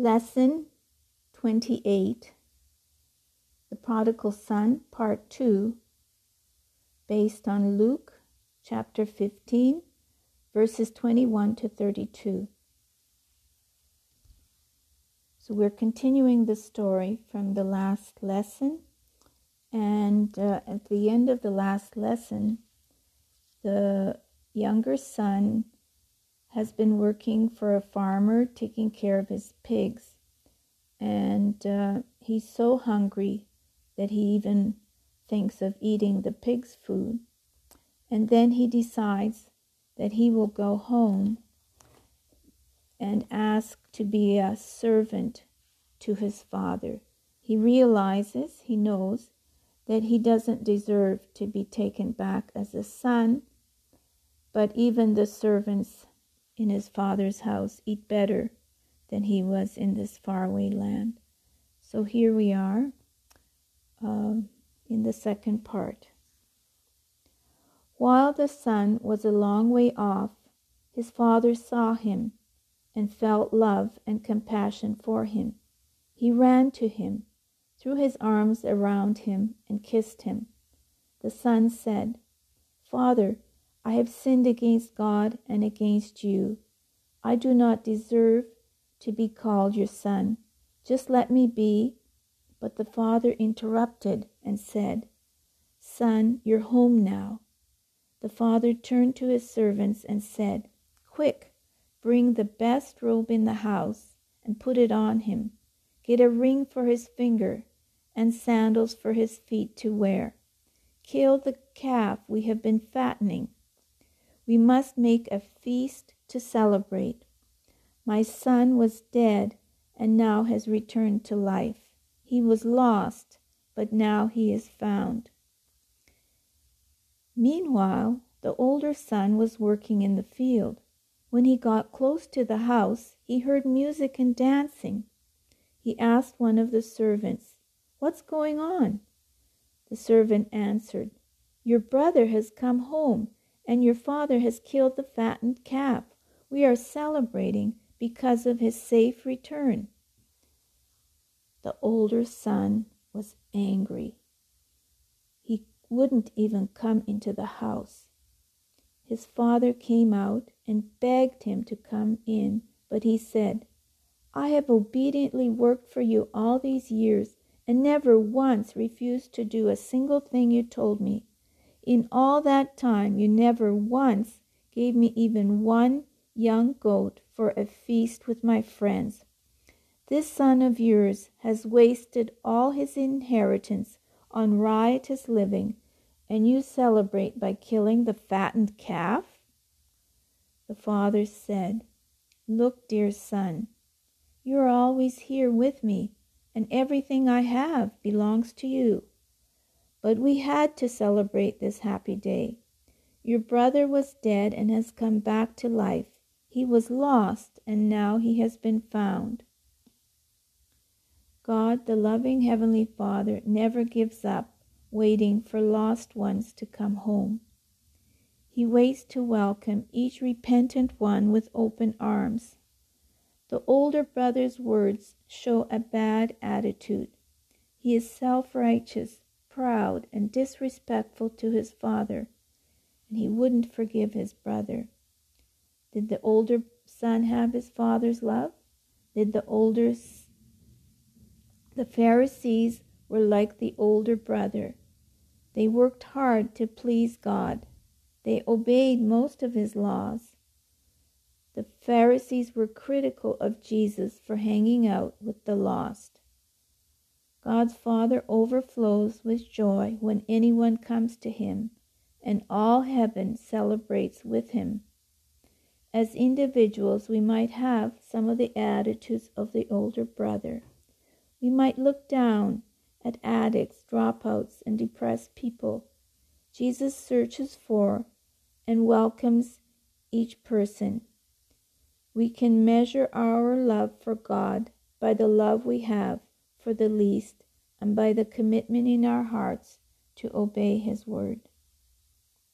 Lesson 28 The Prodigal Son, Part 2, based on Luke chapter 15, verses 21 to 32. So we're continuing the story from the last lesson. And uh, at the end of the last lesson, the younger son has been working for a farmer taking care of his pigs. And uh, he's so hungry that he even thinks of eating the pig's food. And then he decides that he will go home and ask to be a servant to his father. He realizes, he knows, that he doesn't deserve to be taken back as a son, but even the servants in his father's house eat better than he was in this faraway land. So here we are uh, in the second part. While the son was a long way off, his father saw him and felt love and compassion for him. He ran to him, threw his arms around him, and kissed him. The son said, Father, I have sinned against God and against you. I do not deserve to be called your son. Just let me be. But the father interrupted and said, Son, you're home now. The father turned to his servants and said, Quick, bring the best robe in the house and put it on him. Get a ring for his finger and sandals for his feet to wear. Kill the calf we have been fattening we must make a feast to celebrate. My son was dead and now has returned to life. He was lost, but now he is found. Meanwhile, the older son was working in the field. When he got close to the house, he heard music and dancing. He asked one of the servants, What's going on? The servant answered, Your brother has come home and your father has killed the fattened calf. We are celebrating because of his safe return. The older son was angry. He wouldn't even come into the house. His father came out and begged him to come in, but he said, I have obediently worked for you all these years and never once refused to do a single thing you told me. In all that time, you never once gave me even one young goat for a feast with my friends. This son of yours has wasted all his inheritance on riotous living, and you celebrate by killing the fattened calf? The father said, Look, dear son, you are always here with me, and everything I have belongs to you. But we had to celebrate this happy day. Your brother was dead and has come back to life. He was lost and now he has been found. God, the loving Heavenly Father, never gives up waiting for lost ones to come home. He waits to welcome each repentant one with open arms. The older brother's words show a bad attitude. He is self righteous proud and disrespectful to his father, and he wouldn't forgive his brother. Did the older son have his father's love? Did the older the Pharisees were like the older brother. They worked hard to please God. They obeyed most of his laws. The Pharisees were critical of Jesus for hanging out with the lost. God's Father overflows with joy when anyone comes to him, and all heaven celebrates with him. As individuals, we might have some of the attitudes of the older brother. We might look down at addicts, dropouts, and depressed people. Jesus searches for and welcomes each person. We can measure our love for God by the love we have for the least and by the commitment in our hearts to obey His word.